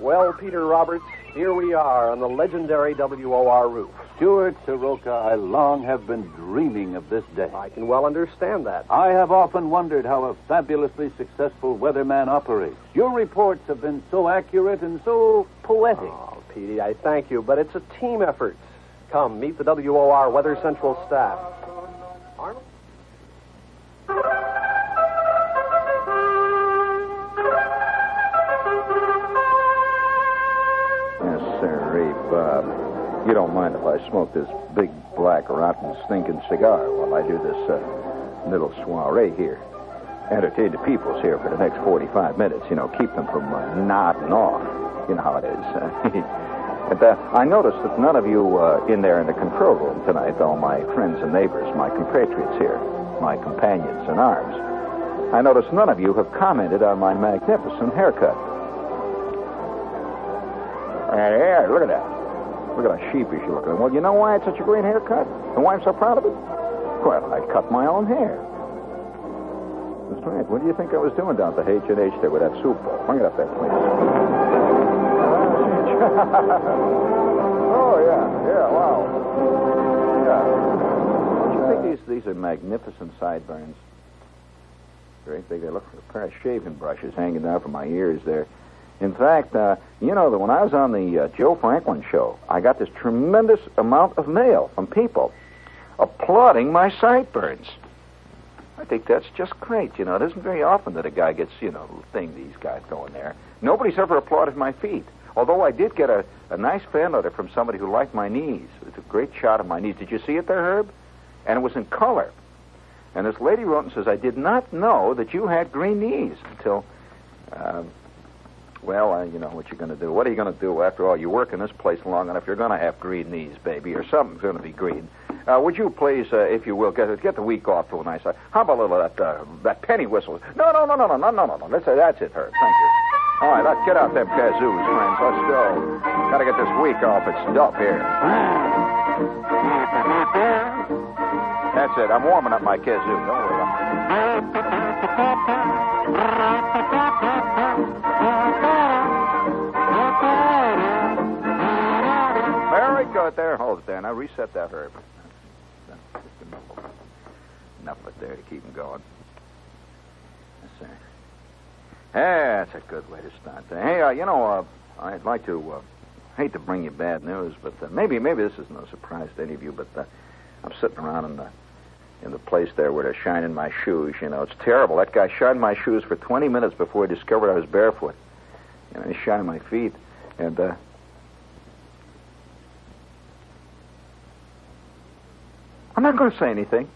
Well, Peter Roberts, here we are on the legendary WOR roof. Stuart Soroka, I long have been dreaming of this day. I can well understand that. I have often wondered how a fabulously successful weatherman operates. Your reports have been so accurate and so poetic. Oh, Petey, I thank you, but it's a team effort. Come, meet the WOR Weather Central staff. Bob. You don't mind if I smoke this big, black, rotten, stinking cigar while I do this uh, little soiree here. Entertain the peoples here for the next 45 minutes, you know, keep them from uh, nodding off. You know how it is. and, uh, I noticed that none of you uh, in there in the control room tonight, all my friends and neighbors, my compatriots here, my companions in arms. I noticed none of you have commented on my magnificent haircut. Yeah, look at that. Look at how sheepish you're looking. Well, you know why it's such a great haircut? And why I'm so proud of it? Well, I cut my own hair. That's right. What do you think I was doing down at the H&H there with that soup bowl? Bring it up there, please. oh, yeah. Yeah, wow. Yeah. Don't you think these, these are magnificent sideburns? Great big. They look like a pair of shaving brushes hanging down from my ears there. In fact, uh, you know that when I was on the uh, Joe Franklin show, I got this tremendous amount of mail from people applauding my sideburns. I think that's just great. You know, it isn't very often that a guy gets, you know, thing these guys going there. Nobody's ever applauded my feet. Although I did get a, a nice fan letter from somebody who liked my knees. It's a great shot of my knees. Did you see it there, Herb? And it was in color. And this lady wrote and says, I did not know that you had green knees until. Uh, well, uh, you know what you're going to do. What are you going to do? After all, you work in this place long enough. You're going to have green knees, baby, or something's going to be green. Uh, would you please, uh, if you will, get get the week off to a nice. Uh, how about a little of that uh, that penny whistle? No, no, no, no, no, no, no, no, no. Let's say that's it, Herb. Thank you. All right, let's get out them kazoos, friends. Let's go. Got to get this week off. It's duff here. That's it. I'm warming up my kazoo. Don't worry. Very good. There, hold it there. Now reset that herb. Enough of it there to keep him going. That's it. Yeah, that's a good way to start. Hey, uh, you know, uh, I'd like to uh, hate to bring you bad news, but uh, maybe maybe this is no surprise to any of you. But uh, I'm sitting around in the in the place there where they're shining my shoes. You know, it's terrible. That guy shined my shoes for 20 minutes before he discovered I was barefoot. You know, he's shining my feet, and uh, not going to say anything.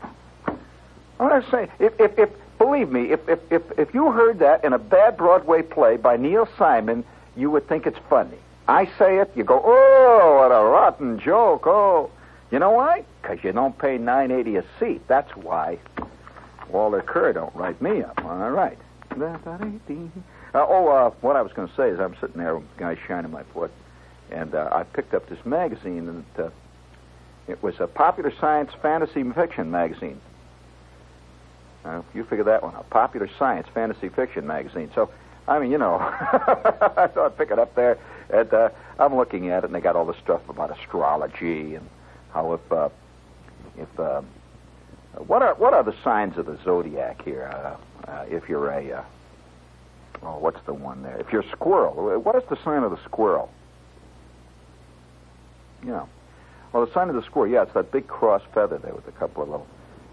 I'm to say if if if believe me, if if if if you heard that in a bad Broadway play by Neil Simon, you would think it's funny. I say it, you go, oh, what a rotten joke. Oh, you know why? Because you don't pay nine eighty a seat. That's why. Walter Kerr don't write me up. All right. Uh, oh, uh, what I was going to say is I'm sitting there, guy shining my foot, and uh, I picked up this magazine, and uh, it was a popular science fantasy fiction magazine. You figure that one out. Popular science fantasy fiction magazine. So, I mean, you know, I thought I'd pick it up there, and uh, I'm looking at it, and they got all the stuff about astrology and how if uh, if uh, what are what are the signs of the zodiac here? Uh, uh, if you're a uh, oh, what's the one there? If you're a squirrel, what is the sign of the squirrel? You know, well, the sign of the squirrel, yeah, it's that big cross feather there with a couple of little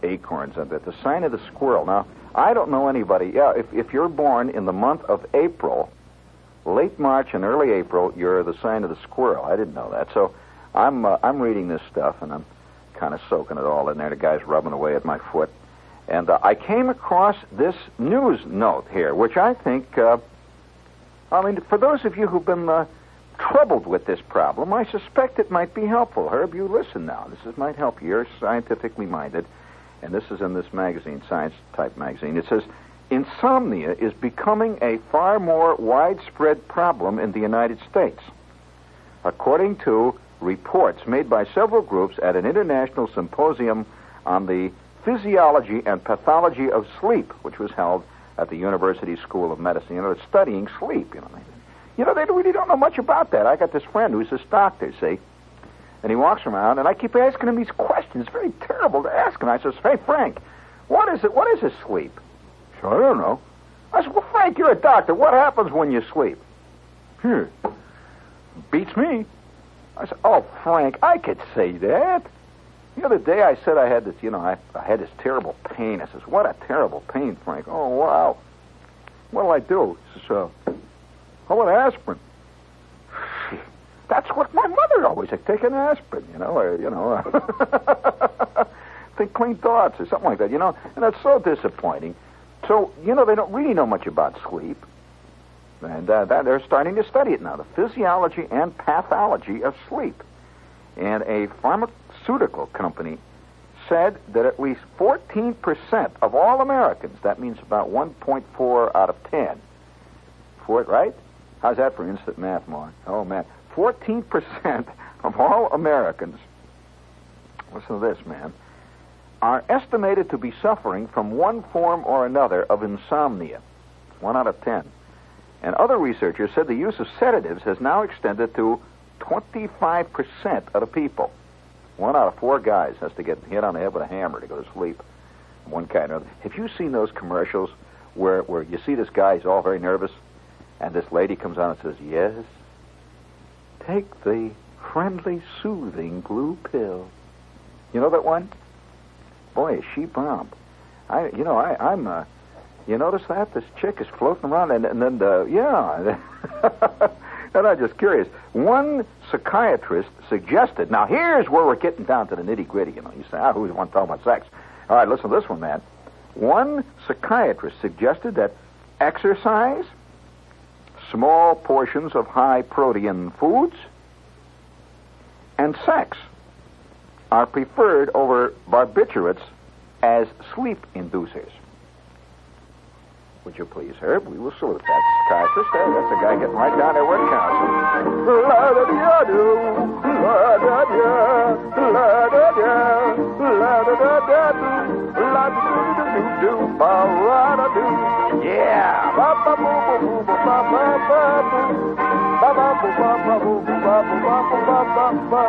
acorns under it. The sign of the squirrel. Now, I don't know anybody. Yeah, if if you're born in the month of April, late March and early April, you're the sign of the squirrel. I didn't know that. So I'm uh, I'm reading this stuff and I'm kind of soaking it all in there. The guy's rubbing away at my foot, and uh, I came across this news note here, which I think, uh, I mean, for those of you who've been uh, troubled with this problem, I suspect it might be helpful. Herb, you listen now. This is, might help you. You're scientifically minded, and this is in this magazine, Science Type magazine. It says. Insomnia is becoming a far more widespread problem in the United States. According to reports made by several groups at an international symposium on the physiology and pathology of sleep, which was held at the University School of Medicine. You know, studying sleep. You know, You know, they really don't know much about that. I got this friend who's a doctor, see? And he walks around, and I keep asking him these questions. It's very terrible to ask him. I says, Hey, Frank, what is it? What is a sleep? So I don't know. I said, Well, Frank, you're a doctor. What happens when you sleep? Hmm. Beats me. I said, Oh, Frank, I could say that. The other day I said I had this, you know, I, I had this terrible pain. I says, What a terrible pain, Frank. Oh, wow. What'll I do? He says, uh, How about aspirin? That's what my mother always said. Take an aspirin, you know, or, you know, think clean thoughts or something like that, you know. And that's so disappointing. So, you know, they don't really know much about sleep. And uh, that, they're starting to study it now the physiology and pathology of sleep. And a pharmaceutical company said that at least 14% of all Americans, that means about 1.4 out of 10, for it, right? How's that for instant math, Mark? Oh, man. 14% of all Americans, listen to this, man, are estimated to be suffering from one form or another of insomnia. One out of 10. And other researchers said the use of sedatives has now extended to 25% of the people. One out of four guys has to get hit on the head with a hammer to go to sleep. One kind or other. Have you seen those commercials where, where you see this guy, he's all very nervous, and this lady comes on and says, Yes, take the friendly, soothing blue pill. You know that one? Boy, is she bomb. I, you know, I, I'm, uh, you notice that? This chick is floating around, and, and then, uh, yeah. and I'm just curious. One psychiatrist suggested, now here's where we're getting down to the nitty gritty. You know, you say, ah, who want to talk about sex? All right, listen to this one, man. One psychiatrist suggested that exercise, small portions of high protein foods, and sex are preferred over barbiturates as sleep inducers. Would you please, Herb? We will salute that psychiatrist. There, that's a guy getting right down there where it Yeah, ba ba ba ba ba ba ba ba ba ba ba ba ba ba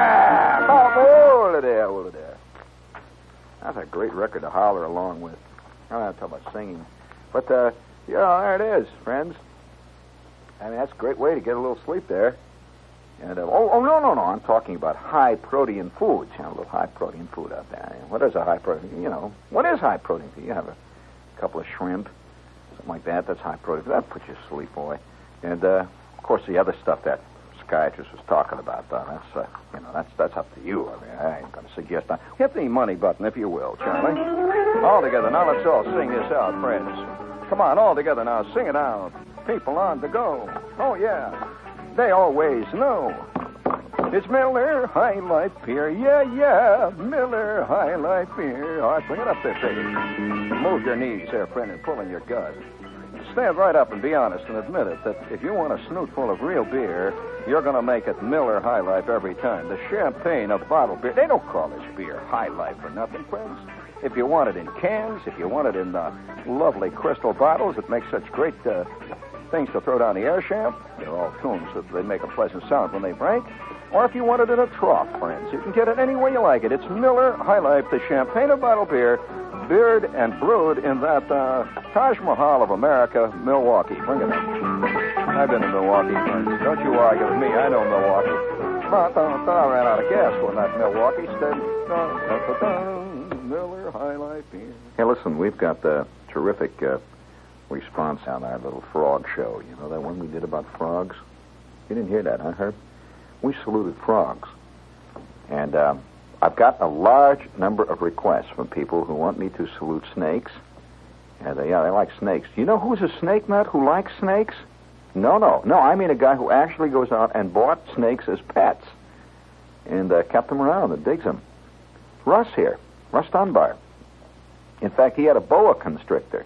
I. That's a great record to holler along with. I'm not talking about singing, but uh, yeah, there it is, friends. I mean, that's a great way to get a little sleep there. And uh, oh, oh no, no, no! I'm talking about high protein foods. You know, a little high protein food out there. What is a high protein? You know, what is high protein? Food? You have a couple of shrimp, something like that. That's high protein. That puts you to sleep, boy. And uh, of course, the other stuff that psychiatrist was talking about, uh, that's uh, you know, that's that's up to you. I mean, I ain't going to suggest that. Hit the money button, if you will, Charlie. All together now. Let's all sing this out, friends. Come on, all together now. Sing it out. People on the go. Oh yeah. They always know. It's Miller High Life Beer. Yeah, yeah. Miller High Life Beer. All right, bring it up there, baby. Move your knees there, friend, and pull in your gut. Stand right up and be honest and admit it that if you want a snoot full of real beer, you're going to make it Miller High Life every time. The champagne of bottled beer. They don't call this beer High Life for nothing, friends. If you want it in cans, if you want it in uh, lovely crystal bottles that make such great uh, things to throw down the air champ. They're all tuned so that they make a pleasant sound when they break. Or if you want it in a trough, friends, you can get it any way you like it. It's Miller High Life, the champagne of bottle beer, beered and brewed in that uh, Taj Mahal of America, Milwaukee. Bring it up. I've been in Milwaukee, friends. Don't you argue with me. I know Milwaukee. I ran out of gas when that Milwaukee High Life beer. Hey, listen, we've got the terrific uh, response on our little frog show. You know that one we did about frogs? You didn't hear that, huh, Herb? We saluted frogs. And um, I've got a large number of requests from people who want me to salute snakes. And they, yeah, they like snakes. You know who's a snake nut who likes snakes? No, no. No, I mean a guy who actually goes out and bought snakes as pets and uh, kept them around and digs them. Russ here, Russ Dunbar. In fact, he had a boa constrictor.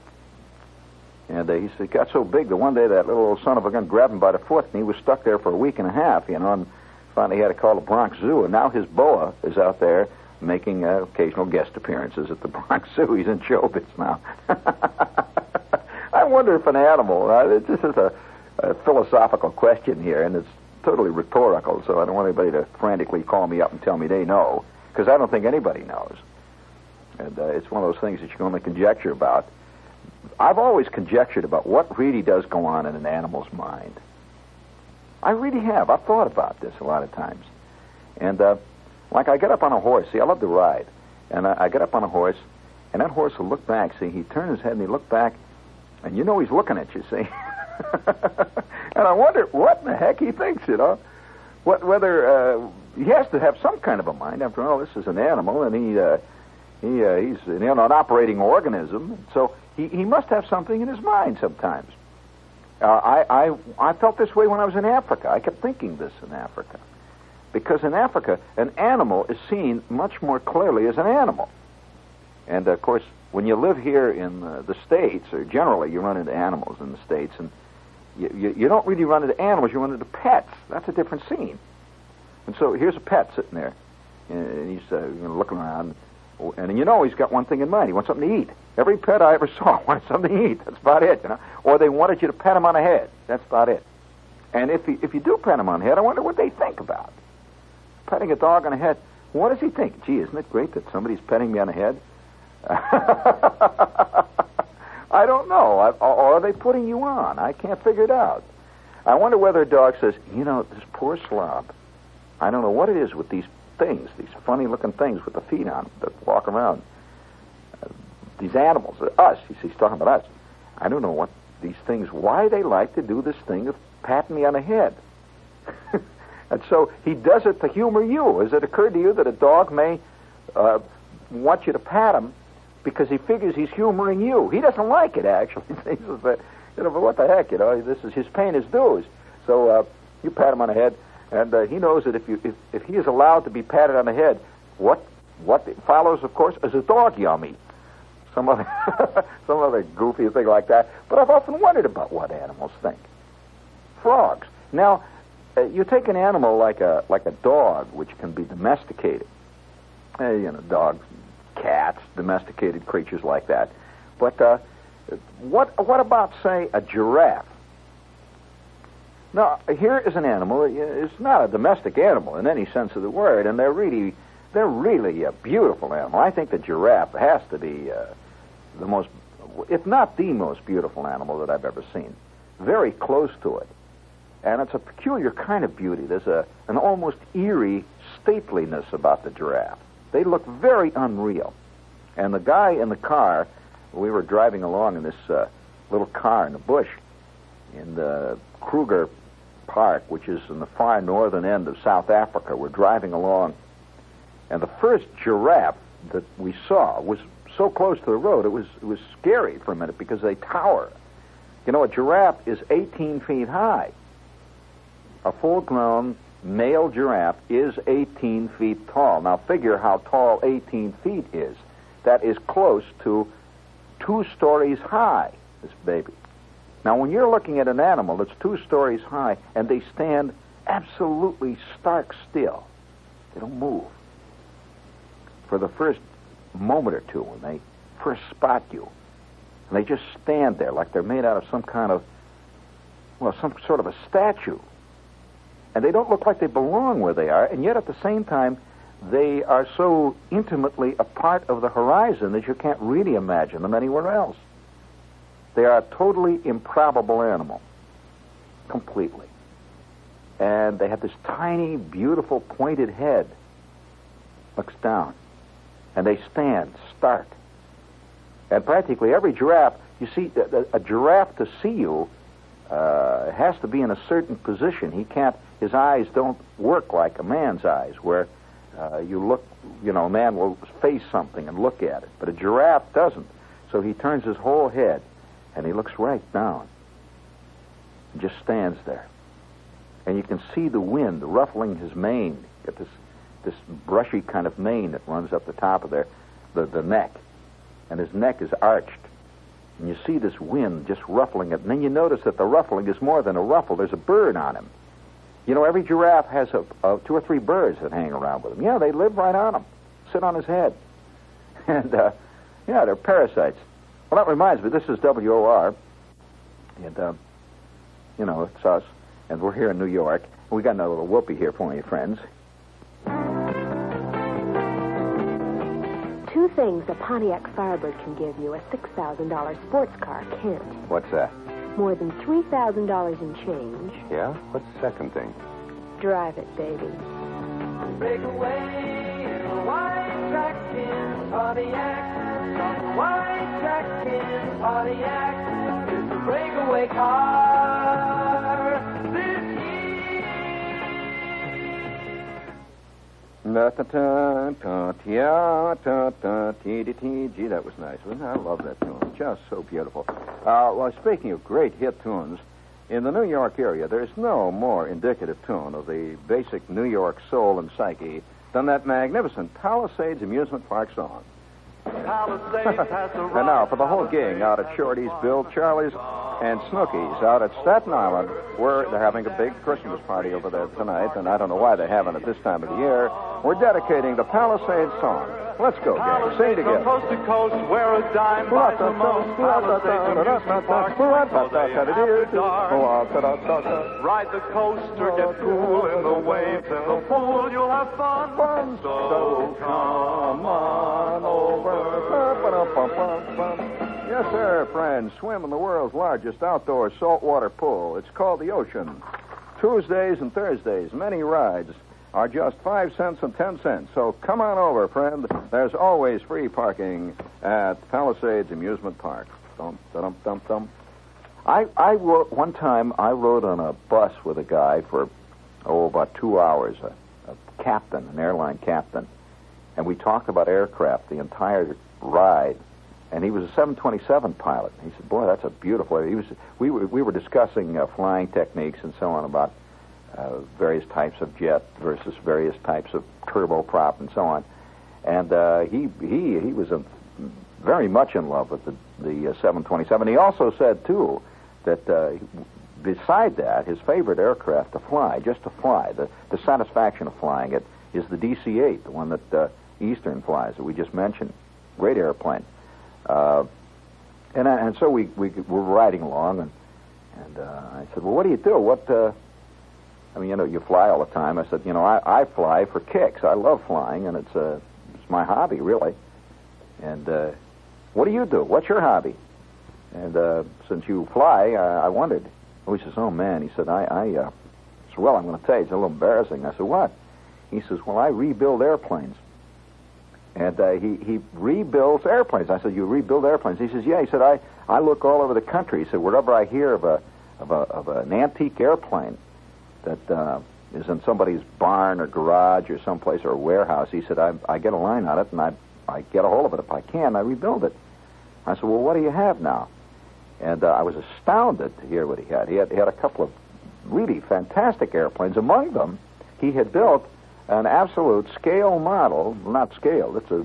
And uh, he got so big that one day that little old son of a gun grabbed him by the foot, and he was stuck there for a week and a half, you know, and finally had to call the Bronx Zoo. And now his boa is out there making uh, occasional guest appearances at the Bronx Zoo. He's in showbiz now. I wonder if an animal, uh, this is a, a philosophical question here, and it's totally rhetorical, so I don't want anybody to frantically call me up and tell me they know, because I don't think anybody knows. And uh, it's one of those things that you can only conjecture about. I've always conjectured about what really does go on in an animal's mind. I really have. I've thought about this a lot of times. And, uh, like, I get up on a horse. See, I love to ride. And I, I get up on a horse, and that horse will look back. See, he turns his head and he look back, and you know he's looking at you, see? and I wonder what in the heck he thinks, you know? What, whether uh, he has to have some kind of a mind. After all, this is an animal, and he uh, he uh, he's you know, an operating organism, so he, he must have something in his mind sometimes. Uh, I, I I felt this way when I was in Africa. I kept thinking this in Africa, because in Africa, an animal is seen much more clearly as an animal, and of course, when you live here in uh, the states, or generally you run into animals in the states, and you, you, you don't really run into animals, you run into pets. That's a different scene. And so here's a pet sitting there, and he's uh, looking around, Oh, and you know he's got one thing in mind. He wants something to eat. Every pet I ever saw wanted something to eat. That's about it, you know. Or they wanted you to pat him on the head. That's about it. And if he, if you do pat him on the head, I wonder what they think about petting a dog on the head. What does he think? Gee, isn't it great that somebody's petting me on the head? I don't know. I, or are they putting you on? I can't figure it out. I wonder whether a dog says, you know, this poor slob. I don't know what it is with these things, these funny looking things with the feet on them that walk around. Uh, these animals, uh, us, he's, he's talking about us. I don't know what these things, why they like to do this thing of patting me on the head. and so he does it to humor you. Has it occurred to you that a dog may uh, want you to pat him because he figures he's humoring you. He doesn't like it, actually. he says, but, you know, but what the heck, you know, this is his pain his dues. So uh, you pat him on the head, and uh, he knows that if, you, if, if he is allowed to be patted on the head, what, what follows, of course, is a dog yummy. Some other, some other goofy thing like that. But I've often wondered about what animals think. Frogs. Now, uh, you take an animal like a like a dog, which can be domesticated. Uh, you know, dogs cats, domesticated creatures like that. But uh, what what about say a giraffe? Now here is an animal. It's not a domestic animal in any sense of the word, and they're really they're really a beautiful animal. I think the giraffe has to be uh, the most, if not the most beautiful animal that I've ever seen. Very close to it, and it's a peculiar kind of beauty. There's a an almost eerie stateliness about the giraffe. They look very unreal. And the guy in the car, we were driving along in this uh, little car in the bush in the Kruger Park, which is in the far northern end of South Africa. We're driving along, and the first giraffe that we saw was so close to the road, it was it was scary for a minute because they tower. You know, a giraffe is 18 feet high. A full-grown male giraffe is 18 feet tall. Now figure how tall 18 feet is. That is close to two stories high, this baby. Now, when you're looking at an animal that's two stories high and they stand absolutely stark still, they don't move. For the first moment or two, when they first spot you, and they just stand there like they're made out of some kind of, well, some sort of a statue and they don't look like they belong where they are, and yet at the same time, they are so intimately a part of the horizon that you can't really imagine them anywhere else. They are a totally improbable animal, completely. And they have this tiny, beautiful, pointed head, looks down, and they stand stark. And practically every giraffe, you see, a, a giraffe to see you uh, has to be in a certain position. He can't his eyes don't work like a man's eyes, where uh, you look, you know, a man will face something and look at it, but a giraffe doesn't. So he turns his whole head and he looks right down and just stands there. And you can see the wind ruffling his mane. Get this this brushy kind of mane that runs up the top of their the, the neck, and his neck is arched. and you see this wind just ruffling it, and then you notice that the ruffling is more than a ruffle. There's a bird on him. You know, every giraffe has a, a two or three birds that hang around with him. Yeah, they live right on him, sit on his head, and uh, yeah, they're parasites. Well, that reminds me. This is WOR, and uh, you know it's us, and we're here in New York. We got another little whoopee here for you, friends. Two things a Pontiac Firebird can give you, a $6,000 sports car can't. What's that? More than $3,000 in change. Yeah. What's the second thing? Drive it, baby. Break away in a wide track in Pontiac. Gee, that was nice. wasn't it? I love that tune. Just so beautiful. Uh, well, speaking of great hit tunes, in the New York area, there's no more indicative tune of the basic New York soul and psyche than that magnificent Palisades Amusement Park song. Palisades has a And now, for the whole gang out at Shorty's, Bill, Charlie's, and Snooky's out at Staten Island, where they're having a big Christmas party over there tonight, and I don't know why they're having it this time of the year. We're dedicating the Palisades song. Let's go, gang. Sing together. coast to coast, where a dime buys the most. Palisades amusement park, after dark. Oh, Ride the coaster, get oh, cool in the waves, in the pool, you'll have fun. So come on over. Yes, sir, friends. Swim in the world's largest outdoor saltwater pool. It's called the Ocean. Tuesdays and Thursdays, many rides are just five cents and ten cents. So come on over, friend. There's always free parking at Palisades Amusement Park. Dum, dum, dum, dum. I, I wrote, one time I rode on a bus with a guy for, oh, about two hours, a, a captain, an airline captain. And we talked about aircraft the entire ride. And he was a 727 pilot. He said, "Boy, that's a beautiful." He was. We were, we were discussing uh, flying techniques and so on about uh, various types of jet versus various types of turboprop and so on. And uh, he he he was very much in love with the the uh, 727. He also said too that uh, beside that, his favorite aircraft to fly, just to fly, the the satisfaction of flying it, is the DC-8, the one that uh, Eastern flies that we just mentioned. Great airplane. Uh, and I, and so we we were riding along, and and uh, I said, well, what do you do? What? Uh, I mean, you know, you fly all the time. I said, you know, I, I fly for kicks. I love flying, and it's uh, it's my hobby, really. And uh, what do you do? What's your hobby? And uh, since you fly, I, I wondered. Oh, he says, oh man. He said, I, I uh, said, well, I'm going to tell you, it's a little embarrassing. I said, what? He says, well, I rebuild airplanes. And uh, he he rebuilds airplanes. I said, "You rebuild airplanes?" He says, "Yeah." He said, "I I look all over the country." He said, "Wherever I hear of a of a of an antique airplane that uh, is in somebody's barn or garage or someplace or warehouse," he said, "I I get a line on it and I I get a hold of it if I can. I rebuild it." I said, "Well, what do you have now?" And uh, I was astounded to hear what he had. He had he had a couple of really fantastic airplanes. Among them, he had built an absolute scale model, not scale, it's a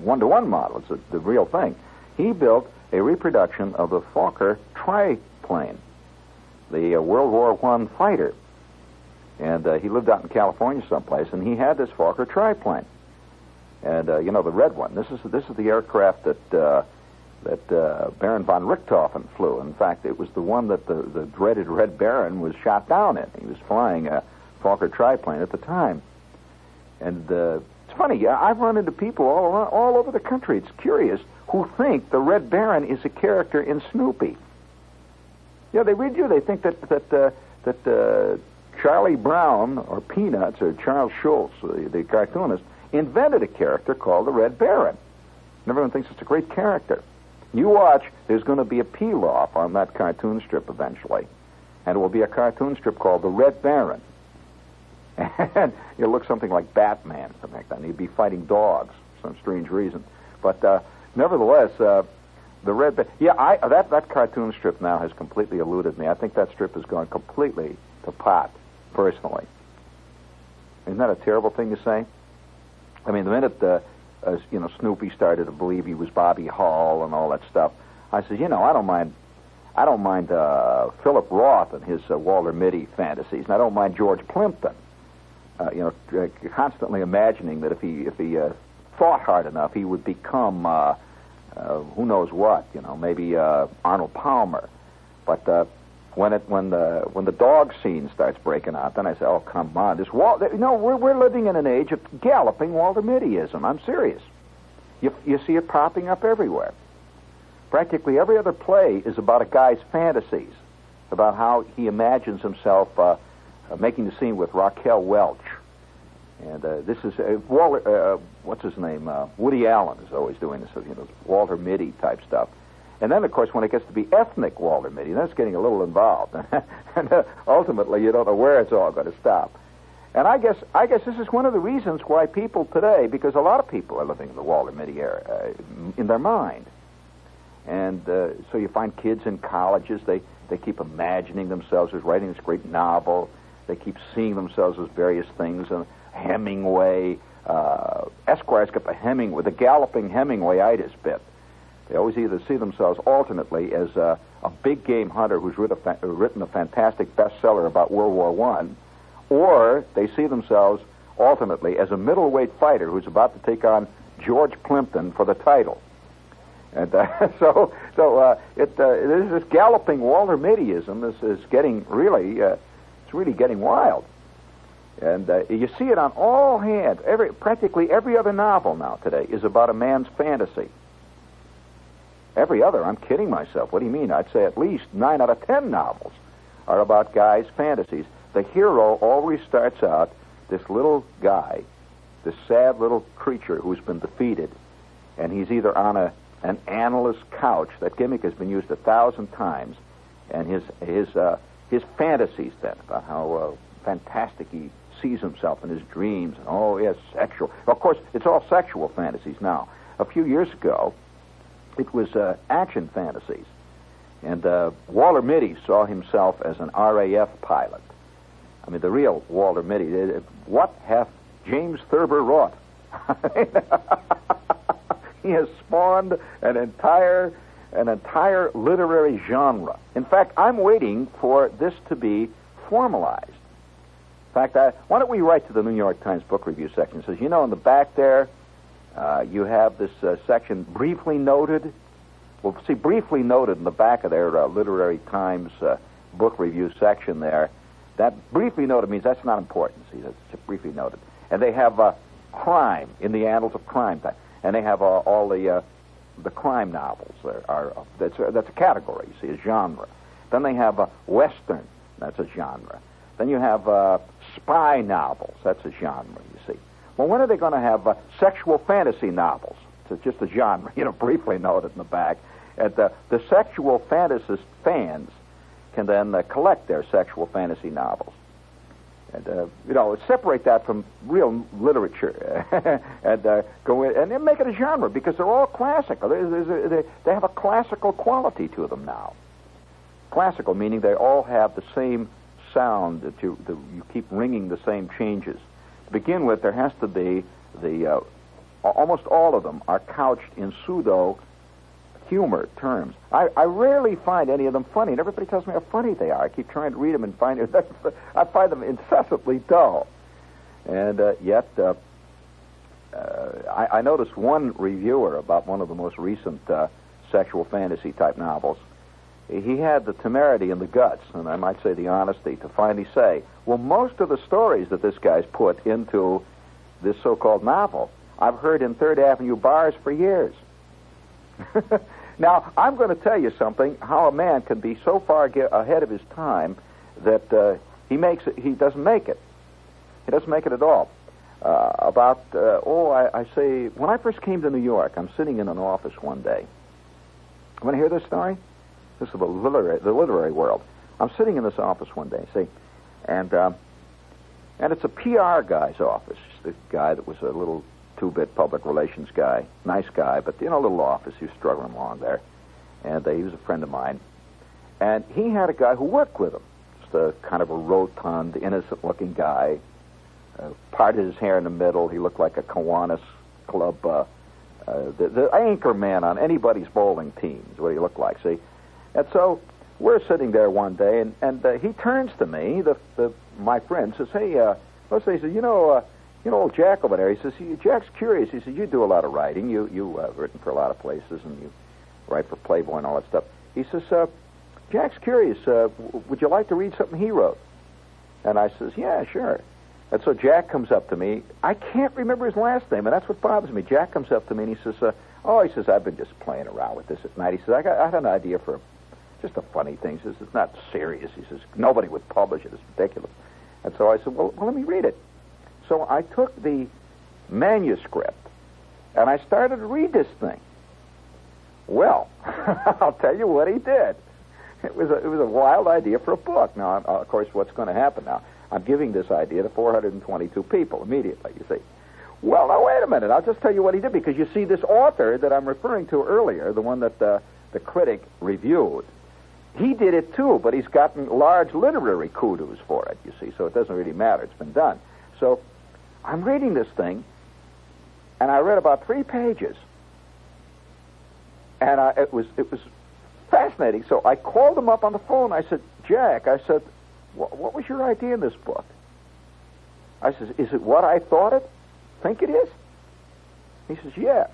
one to one model, it's a, the real thing. He built a reproduction of the Fokker triplane, the uh, World War One fighter. And uh, he lived out in California someplace, and he had this Fokker triplane. And uh, you know the red one. This is this is the aircraft that uh, that uh, Baron von Richthofen flew. In fact, it was the one that the, the dreaded Red Baron was shot down in. He was flying a Fokker triplane at the time. And uh, it's funny. I've run into people all around, all over the country. It's curious who think the Red Baron is a character in Snoopy. Yeah, they read you. They think that that uh, that uh, Charlie Brown or Peanuts or Charles Schulz, the, the cartoonist, invented a character called the Red Baron. And everyone thinks it's a great character. You watch. There's going to be a peel-off on that cartoon strip eventually, and it will be a cartoon strip called the Red Baron. And it'll look something like Batman, something like that. And he'd be fighting dogs for some strange reason. But uh, nevertheless, uh, the red. Ba- yeah, I that that cartoon strip now has completely eluded me. I think that strip has gone completely to pot, personally. Isn't that a terrible thing to say? I mean, the minute uh, uh, you know Snoopy started to believe he was Bobby Hall and all that stuff, I said, you know, I don't mind. I don't mind uh, Philip Roth and his uh, Walter Mitty fantasies, and I don't mind George Plimpton. Uh, you know, constantly imagining that if he if he uh, thought hard enough, he would become uh, uh, who knows what. You know, maybe uh, Arnold Palmer. But uh, when it when the when the dog scene starts breaking out, then I say, oh come on, this Wal. You know, we're we're living in an age of galloping Walter Mittyism. I'm serious. You you see it popping up everywhere. Practically every other play is about a guy's fantasies, about how he imagines himself uh, uh, making the scene with Raquel Welch. And uh, this is uh, Walter. Uh, what's his name? Uh, Woody Allen is always doing this. You know, Walter Mitty type stuff. And then, of course, when it gets to be ethnic Walter Mitty, that's getting a little involved. and uh, ultimately, you don't know where it's all going to stop. And I guess I guess this is one of the reasons why people today, because a lot of people are living in the Walter Mitty era uh, in their mind, and uh, so you find kids in colleges they they keep imagining themselves as writing this great novel. They keep seeing themselves as various things. And Hemingway, uh, Esquire's got the Hemingway, the galloping Hemingwayitis bit. They always either see themselves alternately as a, a big game hunter who's written a, fa- written a fantastic bestseller about World War One, or they see themselves alternately as a middleweight fighter who's about to take on George Plimpton for the title. And uh, so, so uh, it, uh, it is this galloping Walter Mittyism is, is getting really, uh, it's really getting wild. And uh, you see it on all hands. Every, practically every other novel now today is about a man's fantasy. Every other, I'm kidding myself. What do you mean? I'd say at least nine out of ten novels are about guys' fantasies. The hero always starts out this little guy, this sad little creature who's been defeated, and he's either on a an analyst couch. That gimmick has been used a thousand times, and his his uh, his fantasies then about how uh, fantastic he sees himself in his dreams, oh yes, sexual. Of course, it's all sexual fantasies now. A few years ago, it was uh, action fantasies. And uh, Walter Mitty saw himself as an RAF pilot. I mean, the real Walter Mitty. Uh, What hath James Thurber wrought? he has spawned an entire an entire literary genre. In fact, I'm waiting for this to be formalized. In fact, I, why don't we write to the New York Times book review section? It says, you know, in the back there, uh, you have this uh, section briefly noted. Well, see, briefly noted in the back of their uh, Literary Times uh, book review section there. That briefly noted means that's not important. See, that's briefly noted. And they have uh, crime in the annals of crime and they have all the the crime novels. Are, are that's a, that's a category. See, a genre. Then they have western. That's a genre. Then you have spy novels. That's a genre. You see. Well, when are they going to have uh, sexual fantasy novels? It's just a genre, you know, briefly noted in the back. And uh, the sexual fantasist fans can then uh, collect their sexual fantasy novels. And, uh, you know, separate that from real literature and uh, go in and then make it a genre because they're all classical. There's, there's a, they, they have a classical quality to them now. Classical meaning they all have the same sound that you, that you keep ringing the same changes to begin with, there has to be the uh, almost all of them are couched in pseudo humor terms. I, I rarely find any of them funny, and everybody tells me how funny they are. I keep trying to read them and find. I find them incessantly dull, and uh, yet. Uh, uh, I, I noticed one reviewer about one of the most recent uh, sexual fantasy type novels he had the temerity and the guts, and I might say the honesty, to finally say, well, most of the stories that this guy's put into this so called novel, I've heard in Third Avenue bars for years. now, I'm going to tell you something how a man can be so far ge- ahead of his time that uh, he makes it, he doesn't make it. He doesn't make it at all. Uh, about, uh, oh, I, I say, when I first came to New York, I'm sitting in an office one day. Want to hear this story? This is the literary, the literary world. I'm sitting in this office one day, see, and uh, and it's a PR guy's office. The guy that was a little two-bit public relations guy, nice guy, but you know, a little office. He was struggling along there, and uh, he was a friend of mine. And he had a guy who worked with him, just a kind of a rotund, innocent-looking guy. Uh, parted his hair in the middle. He looked like a Kiwanis Club uh, uh, the, the anchor man on anybody's bowling team is what he looked like. See, and so we're sitting there one day, and and uh, he turns to me, the the my friend says, "Hey, uh, let's say," he says, "You know, uh, you know, old Jack over there." He says, "Jack's curious." He says, "You do a lot of writing. You you uh, written for a lot of places, and you write for Playboy and all that stuff." He says, uh, "Jack's curious. Uh, w- would you like to read something he wrote?" And I says, "Yeah, sure." And so Jack comes up to me. I can't remember his last name, and that's what bothers me. Jack comes up to me and he says, uh, "Oh," he says, "I've been just playing around with this at night." He says, "I got I had an idea for just a funny thing. He says, it's not serious. He says, nobody would publish it. It's ridiculous. And so I said, well, well, let me read it. So I took the manuscript and I started to read this thing. Well, I'll tell you what he did. It was a, it was a wild idea for a book. Now, uh, of course, what's going to happen now? I'm giving this idea to 422 people immediately, you see. Well, now, wait a minute. I'll just tell you what he did because you see, this author that I'm referring to earlier, the one that uh, the critic reviewed, he did it too, but he's gotten large literary kudos for it, you see, so it doesn't really matter. It's been done. So I'm reading this thing, and I read about three pages. And I, it was it was fascinating. So I called him up on the phone. I said, Jack, I said, what was your idea in this book? I said, is it what I thought it? Think it is? He says, yeah.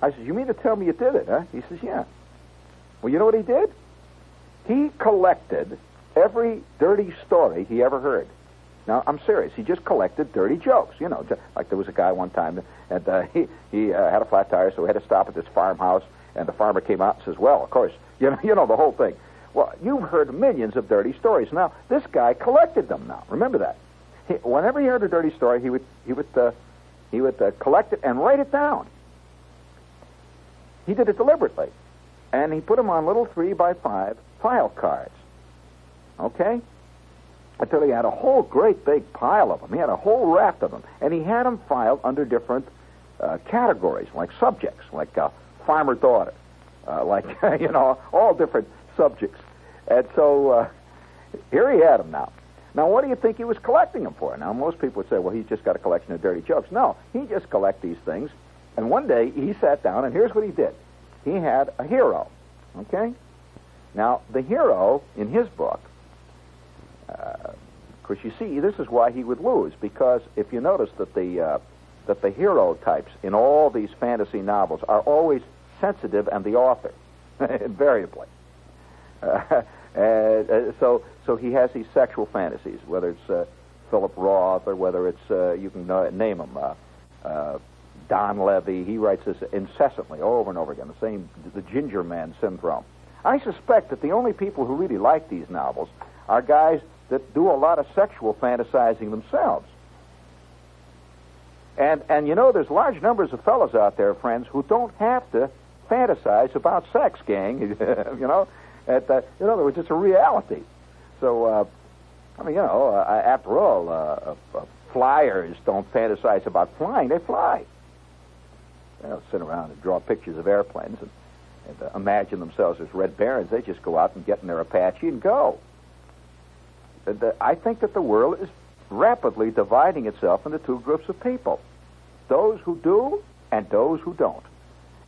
I said, you mean to tell me you did it, huh? He says, yeah. Well, you know what he did? He collected every dirty story he ever heard. Now, I'm serious. He just collected dirty jokes. You know, like there was a guy one time, and uh, he he uh, had a flat tire, so he had to stop at this farmhouse, and the farmer came out and says, "Well, of course, you know, you know the whole thing." Well, you've heard millions of dirty stories. Now, this guy collected them. Now, remember that. He, whenever he heard a dirty story, he would he would uh, he would uh, collect it and write it down. He did it deliberately, and he put them on little three by five file cards. Okay? Until he had a whole great big pile of them. He had a whole raft of them. And he had them filed under different uh, categories, like subjects, like uh, farmer daughter, uh, like, you know, all different subjects. And so uh, here he had them now. Now, what do you think he was collecting them for? Now, most people would say, well, he's just got a collection of dirty jokes. No, he just collect these things. And one day he sat down, and here's what he did. He had a hero, okay? Now, the hero in his book, uh, of course, you see, this is why he would lose because if you notice that the uh, that the hero types in all these fantasy novels are always sensitive and the author, invariably. Uh, uh, so, so he has these sexual fantasies, whether it's uh, Philip Roth or whether it's uh, you can name them. Donleavy, he writes this incessantly over and over again. The same, the Ginger Man syndrome. I suspect that the only people who really like these novels are guys that do a lot of sexual fantasizing themselves. And and you know, there's large numbers of fellows out there, friends, who don't have to fantasize about sex, gang. you know, at the, in other words, it's a reality. So, uh, I mean, you know, uh, after all, uh, uh flyers don't fantasize about flying; they fly. They don't sit around and draw pictures of airplanes and uh, imagine themselves as Red Barons. They just go out and get in their Apache and go. Uh, I think that the world is rapidly dividing itself into two groups of people those who do and those who don't.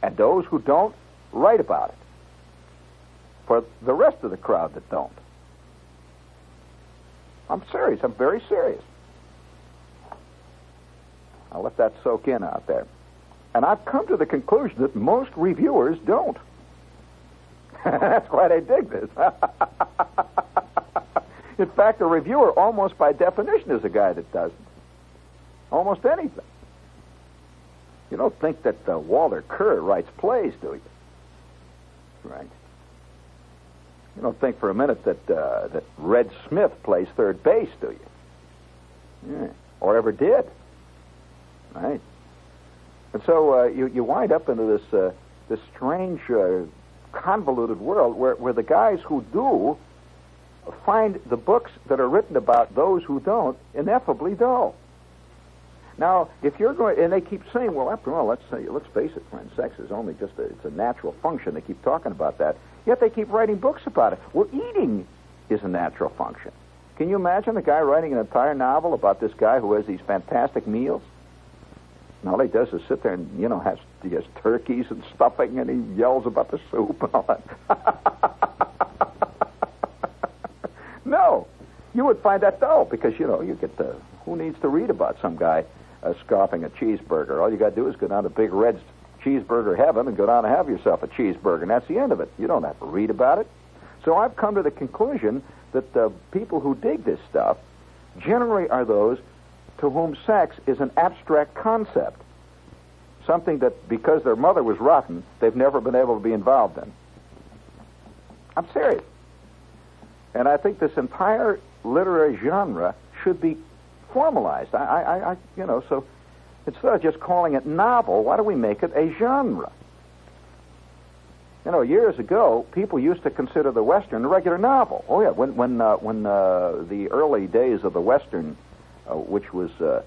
And those who don't write about it. For the rest of the crowd that don't. I'm serious. I'm very serious. I'll let that soak in out there. And I've come to the conclusion that most reviewers don't. That's why they dig this. In fact, a reviewer, almost by definition, is a guy that doesn't. Almost anything. You don't think that uh, Walter Kerr writes plays, do you? Right. You don't think for a minute that uh, that Red Smith plays third base, do you? Yeah. Or ever did. Right. And so uh, you you wind up into this uh, this strange uh, convoluted world where, where the guys who do find the books that are written about those who don't ineffably dull. Now, if you're going, and they keep saying, well, after all, let's say, let's face it, friends, sex is only just a, it's a natural function. They keep talking about that. Yet they keep writing books about it. Well, eating is a natural function. Can you imagine a guy writing an entire novel about this guy who has these fantastic meals? And all he does is sit there and, you know, has, he has turkeys and stuffing, and he yells about the soup and all that. no, you would find that dull because, you know, you get the, who needs to read about some guy uh, scoffing a cheeseburger? All you got to do is go down to Big Red's cheeseburger heaven and go down and have yourself a cheeseburger, and that's the end of it. You don't have to read about it. So I've come to the conclusion that the people who dig this stuff generally are those to whom sex is an abstract concept, something that because their mother was rotten, they've never been able to be involved in. I'm serious. And I think this entire literary genre should be formalized. I, I, I, you know, so instead of just calling it novel, why don't we make it a genre? You know, years ago, people used to consider the Western a regular novel. Oh yeah, when when uh, when uh, the early days of the Western, which was uh,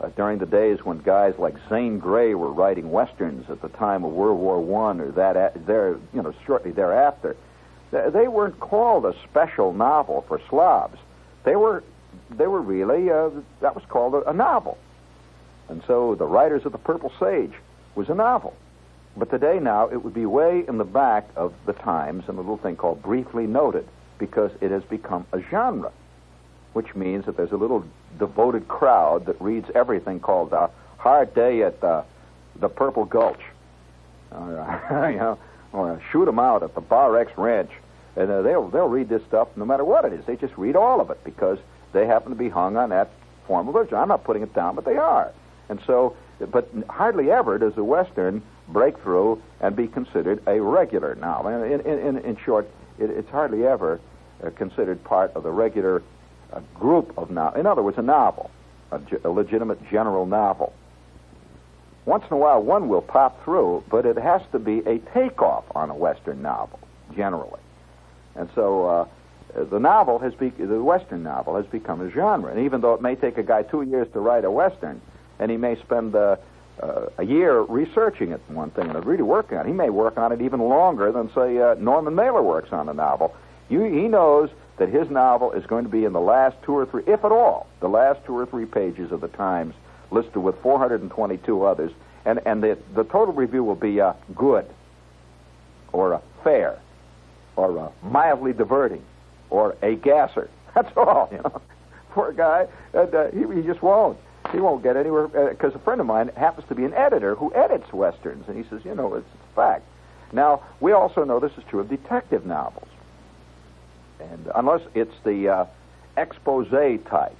uh, during the days when guys like Zane Grey were writing westerns at the time of World War One or that there, you know, shortly thereafter, th- they weren't called a special novel for Slavs. They were they were really uh, that was called a, a novel. And so the Riders of the Purple Sage was a novel. But today now it would be way in the back of the Times in a little thing called briefly noted because it has become a genre, which means that there's a little devoted crowd that reads everything called a Hard Day at the, the Purple Gulch, or, uh, you know, or Shoot 'em Out at the Bar X Ranch, and uh, they'll they'll read this stuff no matter what it is. They just read all of it because they happen to be hung on that form of literature. I'm not putting it down, but they are. And so, but hardly ever does a Western break through and be considered a regular novel. In, in, in, in short, it, it's hardly ever uh, considered part of the regular uh, group of novels. In other words, a novel, a, ge- a legitimate general novel. Once in a while, one will pop through, but it has to be a takeoff on a Western novel, generally. And so, uh, the novel has be- the Western novel has become a genre. And even though it may take a guy two years to write a Western, and he may spend uh, uh, a year researching it, one thing, and really working on it, he may work on it even longer than, say, uh, Norman Mailer works on a novel. You, he knows that his novel is going to be in the last two or three, if at all, the last two or three pages of the Times, listed with 422 others, and, and the, the total review will be uh, good, or uh, fair, or uh, mildly diverting, or a gasser. That's all, you know. Poor guy, and, uh, he, he just won't. He won't get anywhere because a friend of mine happens to be an editor who edits westerns, and he says, you know, it's a fact. Now, we also know this is true of detective novels, and unless it's the uh, expose type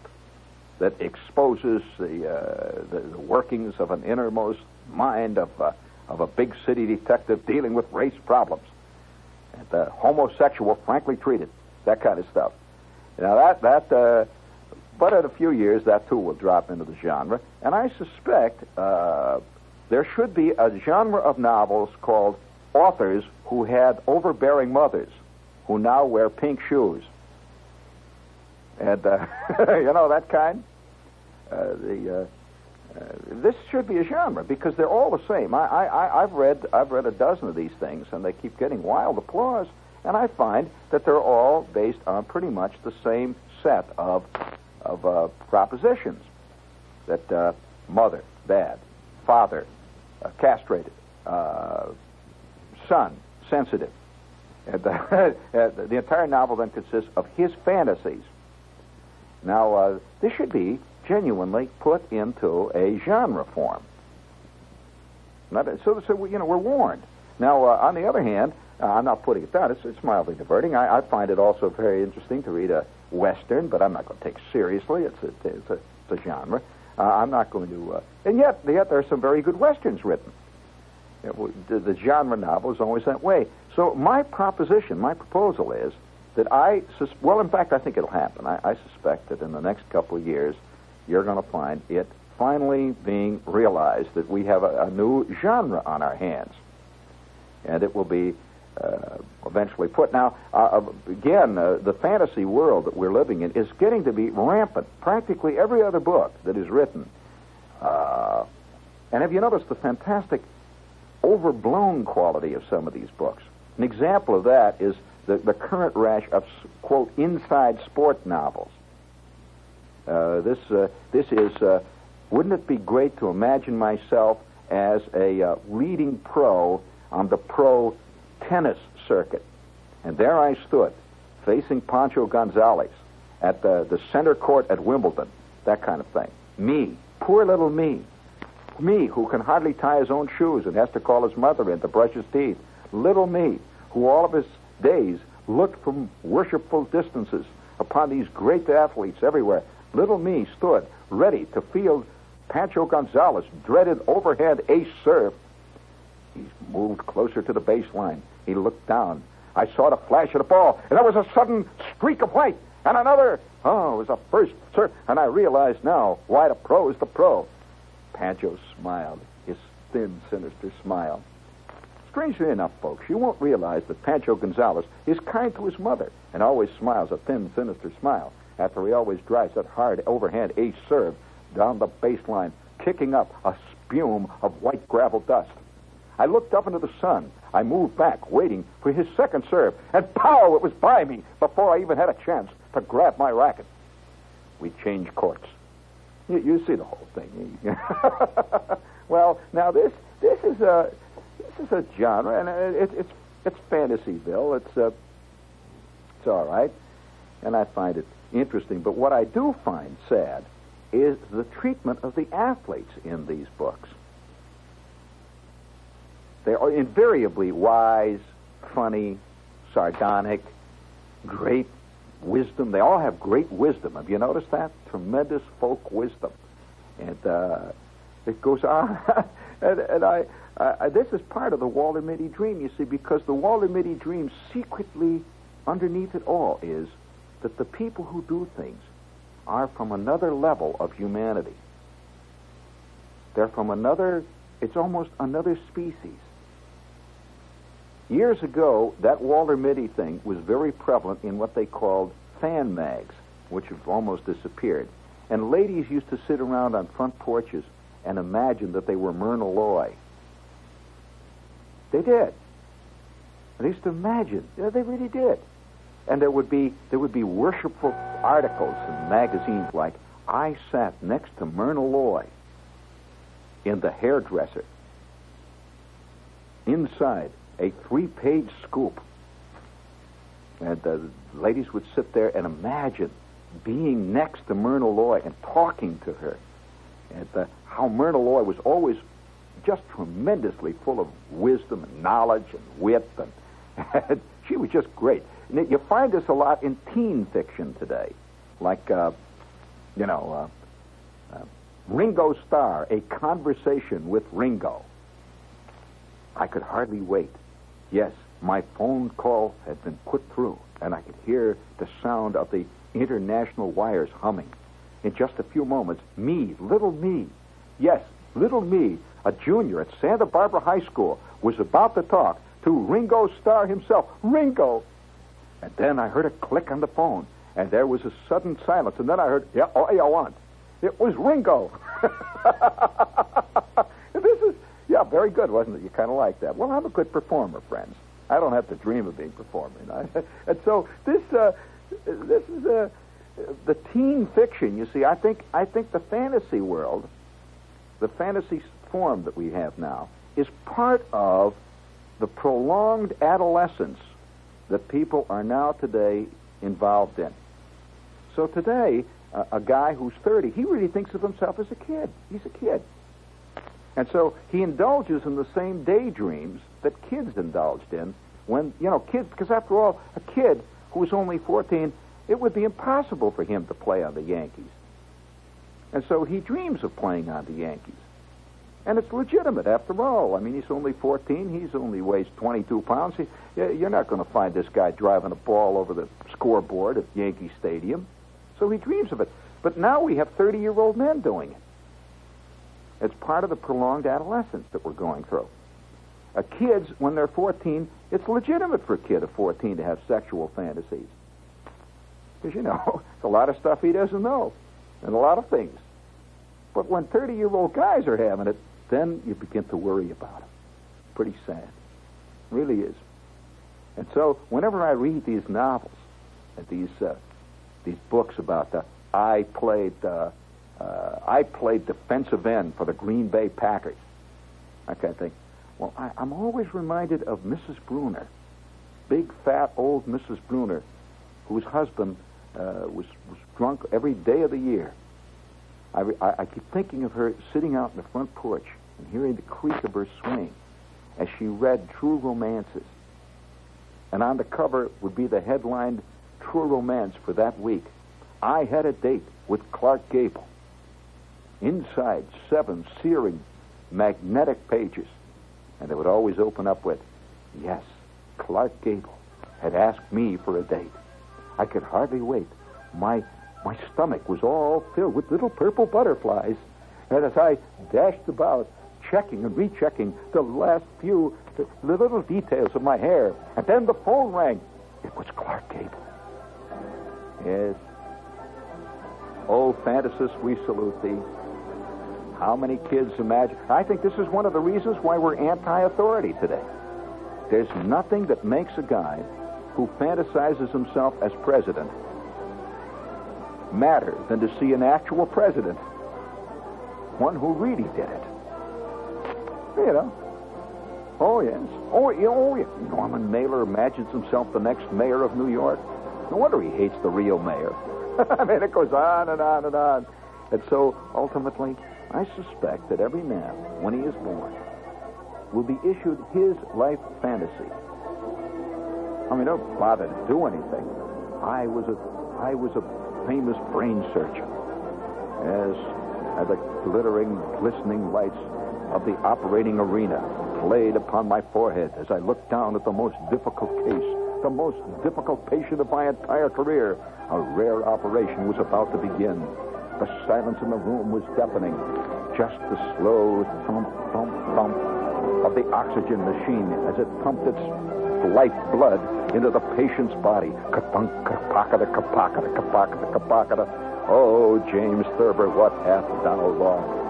that exposes the, uh, the the workings of an innermost mind of uh, of a big city detective dealing with race problems, and the homosexual frankly treated, that kind of stuff. Now that that. Uh, but in a few years, that too will drop into the genre. And I suspect uh, there should be a genre of novels called authors who had overbearing mothers who now wear pink shoes. And, uh, you know, that kind. Uh, the, uh, uh, this should be a genre because they're all the same. I, I, I've read I've read a dozen of these things, and they keep getting wild applause. And I find that they're all based on pretty much the same set of of uh, propositions that mother, bad, father, castrated, son, sensitive. The, the entire novel then consists of his fantasies. Now, uh, this should be genuinely put into a genre form. Not, so, so you know, we're warned. Now, uh, on the other hand, uh, I'm not putting it down. It's, it's mildly diverting. I, I find it also very interesting to read a western, but I'm not going to take seriously. It's a, it's a, it's a genre. Uh, I'm not going to. Uh, and yet, yet there are some very good westerns written. It the, the genre novel is always that way. So my proposition, my proposal is that I, sus- well, in fact, I think it'll happen. I, I suspect that in the next couple of years, you're going to find it finally being realized that we have a, a new genre on our hands, and it will be uh, eventually put. Now, uh, again, uh, the fantasy world that we're living in is getting to be rampant. Practically every other book that is written. Uh, and have you noticed the fantastic overblown quality of some of these books? An example of that is the, the current rash of, quote, inside sport novels. Uh, this, uh, this is uh, Wouldn't it be great to imagine myself as a uh, leading pro on the pro tennis circuit? And there I stood, facing Pancho Gonzales at the, the center court at Wimbledon, that kind of thing. Me, poor little me. Me, who can hardly tie his own shoes and has to call his mother in to brush his teeth. Little me, who all of his days looked from worshipful distances upon these great athletes everywhere. Little me stood ready to field Pancho Gonzales, dreaded overhead ace serve. He moved closer to the baseline. He looked down. I saw the flash of the ball, and there was a sudden streak of white, and another. Oh, it was a first serve, and I realized now why the pro is the pro. Pancho smiled, his thin, sinister smile. Strangely enough, folks, you won't realize that Pancho Gonzales is kind to his mother and always smiles a thin, sinister smile after he always drives that hard overhand ace serve down the baseline, kicking up a spume of white gravel dust. I looked up into the sun. I moved back, waiting for his second serve, and pow! It was by me before I even had a chance to grab my racket. We changed courts. You, you see the whole thing. Eh? well, now this this is a this is a genre, and it, it's it's fantasyville. It's uh, it's all right, and I find it interesting. But what I do find sad is the treatment of the athletes in these books. They are invariably wise, funny, sardonic, great wisdom. They all have great wisdom. Have you noticed that? Tremendous folk wisdom. And uh, it goes on. and, and I, I, this is part of the Walter Mitty dream, you see, because the Walter Mitty dream secretly, underneath it all, is that the people who do things are from another level of humanity. They're from another, it's almost another species. Years ago, that Walter Mitty thing was very prevalent in what they called fan mags, which have almost disappeared. And ladies used to sit around on front porches and imagine that they were Myrna Loy. They did. Used to imagine. Yeah, they really did. And there would be there would be worshipful articles in magazines like I sat next to Myrna Loy in the hairdresser. Inside, a three-page scoop. And the ladies would sit there and imagine being next to Myrna Loy and talking to her. And the, how Myrna Loy was always just tremendously full of wisdom and knowledge and wit. And, she was just great. And you find this a lot in teen fiction today. Like, uh, you know, uh, uh, Ringo Starr, A Conversation with Ringo. I could hardly wait. Yes, my phone call had been put through, and I could hear the sound of the international wires humming. In just a few moments, me, little me, yes, little me, a junior at Santa Barbara High School, was about to talk to Ringo Starr himself. Ringo! And then I heard a click on the phone, and there was a sudden silence, and then I heard, yeah, oh, yeah, I want. It was Ringo. this is, yeah, very good, wasn't it? You kind of like that. Well, I'm a good performer, friends. I don't have to dream of being performing. and so this, uh, this is uh, the teen fiction. You see, I think I think the fantasy world, the fantasy form that we have now, is part of the prolonged adolescence that people are now today involved in. So today, a, guy who's 30, he really thinks of himself as a kid. He's a kid. And so he indulges in the same daydreams that kids indulged in when, you know, kids, because after all, a kid who was only 14, it would be impossible for him to play on the Yankees. And so he dreams of playing on the Yankees. And it's legitimate after all. I mean, he's only 14. He's only weighs 22 pounds. He, you're not going to find this guy driving a ball over the scoreboard at Yankee Stadium. So he dreams of it. But now we have 30 year old men doing it. It's part of the prolonged adolescence that we're going through. A kids, when they're 14, it's legitimate for a kid of 14 to have sexual fantasies. Because, you know, it's a lot of stuff he doesn't know, and a lot of things. But when 30 year old guys are having it, then you begin to worry about it. Pretty sad. Really is. And so, whenever I read these novels, and these uh, these books about the I played uh, uh, I played defensive end for the Green Bay Packers. I kind of think. Well, I, I'm always reminded of Mrs. Bruner, big, fat, old Mrs. Bruner, whose husband uh, was, was drunk every day of the year. I, I, I keep thinking of her sitting out in the front porch and hearing the creak of her swing as she read True Romances. And on the cover would be the headline True Romance for that week. I had a date with Clark Gable. Inside, seven searing, magnetic pages. And they would always open up with, Yes, Clark Gable had asked me for a date. I could hardly wait. My my stomach was all filled with little purple butterflies. And as I dashed about, checking and rechecking the last few the, the little details of my hair, and then the phone rang. It was Clark Gable. Yes. Oh, fantasist, we salute thee. How many kids imagine? I think this is one of the reasons why we're anti-authority today. There's nothing that makes a guy who fantasizes himself as president matter than to see an actual president, one who really did it. You know. Oh, yes. Oh, yeah, oh, yeah. Norman Mailer imagines himself the next mayor of New York. No wonder he hates the real mayor. I mean, it goes on and on and on. And so, ultimately, I suspect that every man, when he is born, will be issued his life fantasy. I mean, don't bother to do anything. I was a, I was a famous brain surgeon. As, as the glittering, glistening lights of the operating arena played upon my forehead as I looked down at the most difficult case, the most difficult patient of my entire career, a rare operation was about to begin. The silence in the room was deafening. Just the slow thump, thump, thump of the oxygen machine as it pumped its life blood into the patient's body. Kapunk, kapakada, kapakada, kapakada, kapakada. Oh, James Thurber, what hast thou wrought?